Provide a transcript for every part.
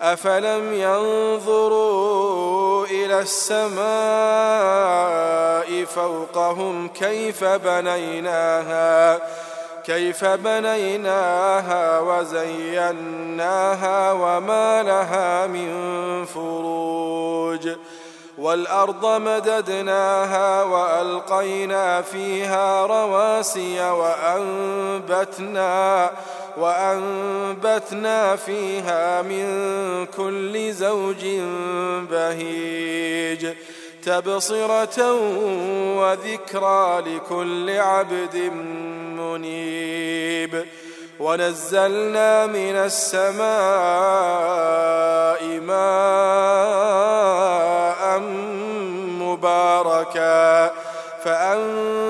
أفلم ينظروا إلى السماء فوقهم كيف بنيناها كيف بنيناها وزيناها وما لها من فروج. والأرض مددناها وألقينا فيها رواسي وأنبتنا وأنبتنا فيها من كل زوج بهيج تبصرة وذكرى لكل عبد منيب. ونزلنا من السماء ماء مباركا. فأنبتنا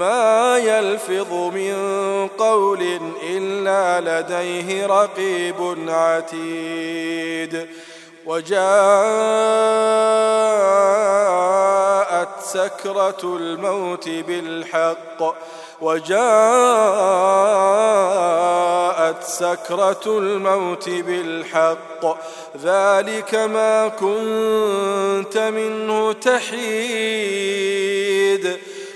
ما يلفظ من قول إلا لديه رقيب عتيد. وجاءت سكرة الموت بالحق. وجاءت سكرة الموت بالحق. ذلك ما كنت منه تحيد.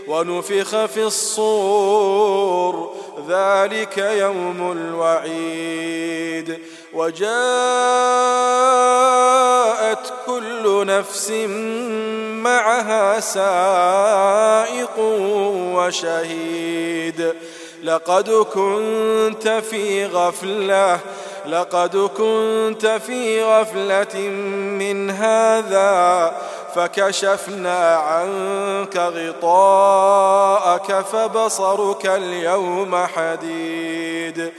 ونفخ في الصور ذلك يوم الوعيد. وجاءت كل نفس معها سائق وشهيد. لقد كنت في غفلة لقد كنت في غفلة من هذا فكشفنا عنك غطاءك فبصرك اليوم حديد.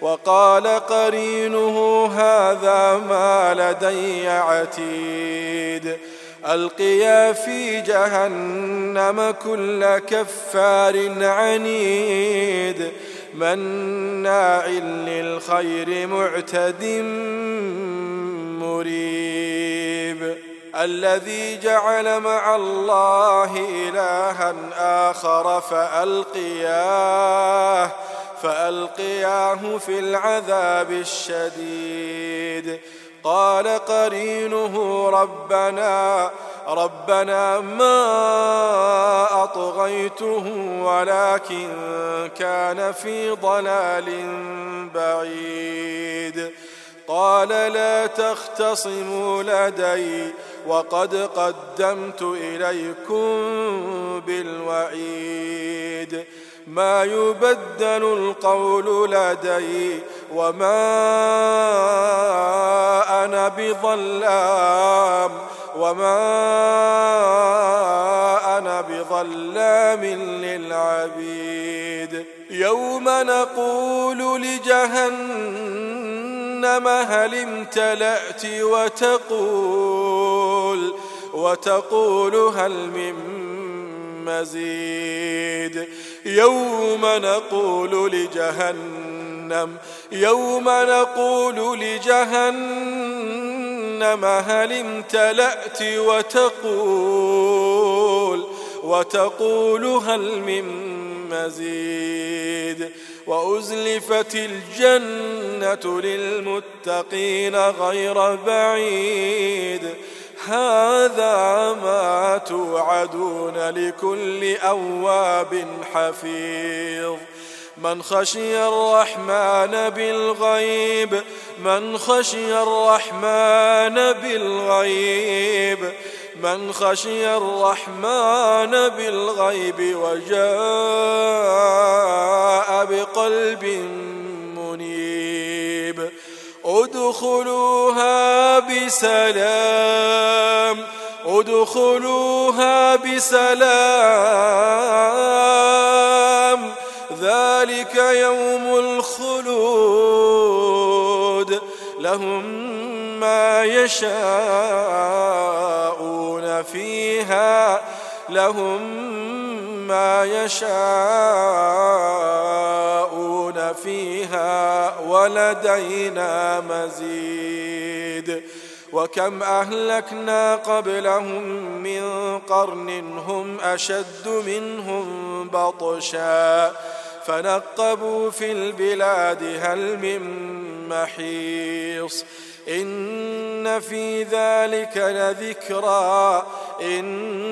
وقال قرينه هذا ما لدي عتيد. ألقيا في جهنم كل كفار عنيد. مناع للخير معتد مريب. الذي جعل مع الله إلها آخر فألقياه فألقياه في العذاب الشديد. قال قرينه ربنا ربنا ما أطغيته ولكن كان في ضلال بعيد. قال لا تختصموا لدي وقد قدمت إليكم بالوعيد. ما يبدل القول لدي وما أنا بظلام. وما أنا بظلام للعبيد. يوم نقول لجهنم هل امتلأت وتقول وتقول هل من مزيد؟ يوم نقول لجهنم يوم نقول لجهنم هل امتلأت وتقول؟ وتقول هل من مزيد؟ وأزلفت الجنة للمتقين غير بعيد. هذا ما توعدون لكل أواب حفيظ. من خشي الرحمن بالغيب من خشي الرحمن بالغيب من خشي الرحمن بالغيب وجاء بقلب ادخلوها بسلام ادخلوها بسلام. ذلك يوم الخلود لهم ما يشاءون فيها لهم ما يشاءون فيها ولدينا مزيد. وكم أهلكنا قبلهم من قرن هم أشد منهم بطشا. فنقبوا في البلاد هل من محيص. إن في ذلك لذكرى. إن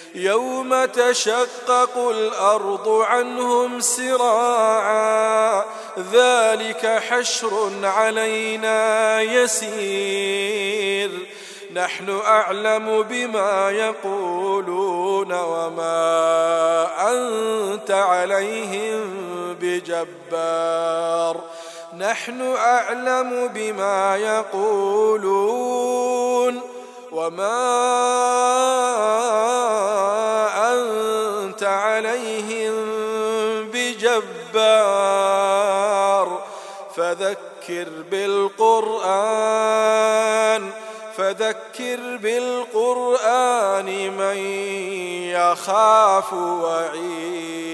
يوم تشقق الأرض عنهم سراعا ذلك حشر علينا يسير. نحن أعلم بما يقولون وما أنت عليهم بجبار. نحن أعلم بما يقولون وما أنت عليهم بجبار فذكر بالقرآن فذكر بالقرآن من يخاف وعيد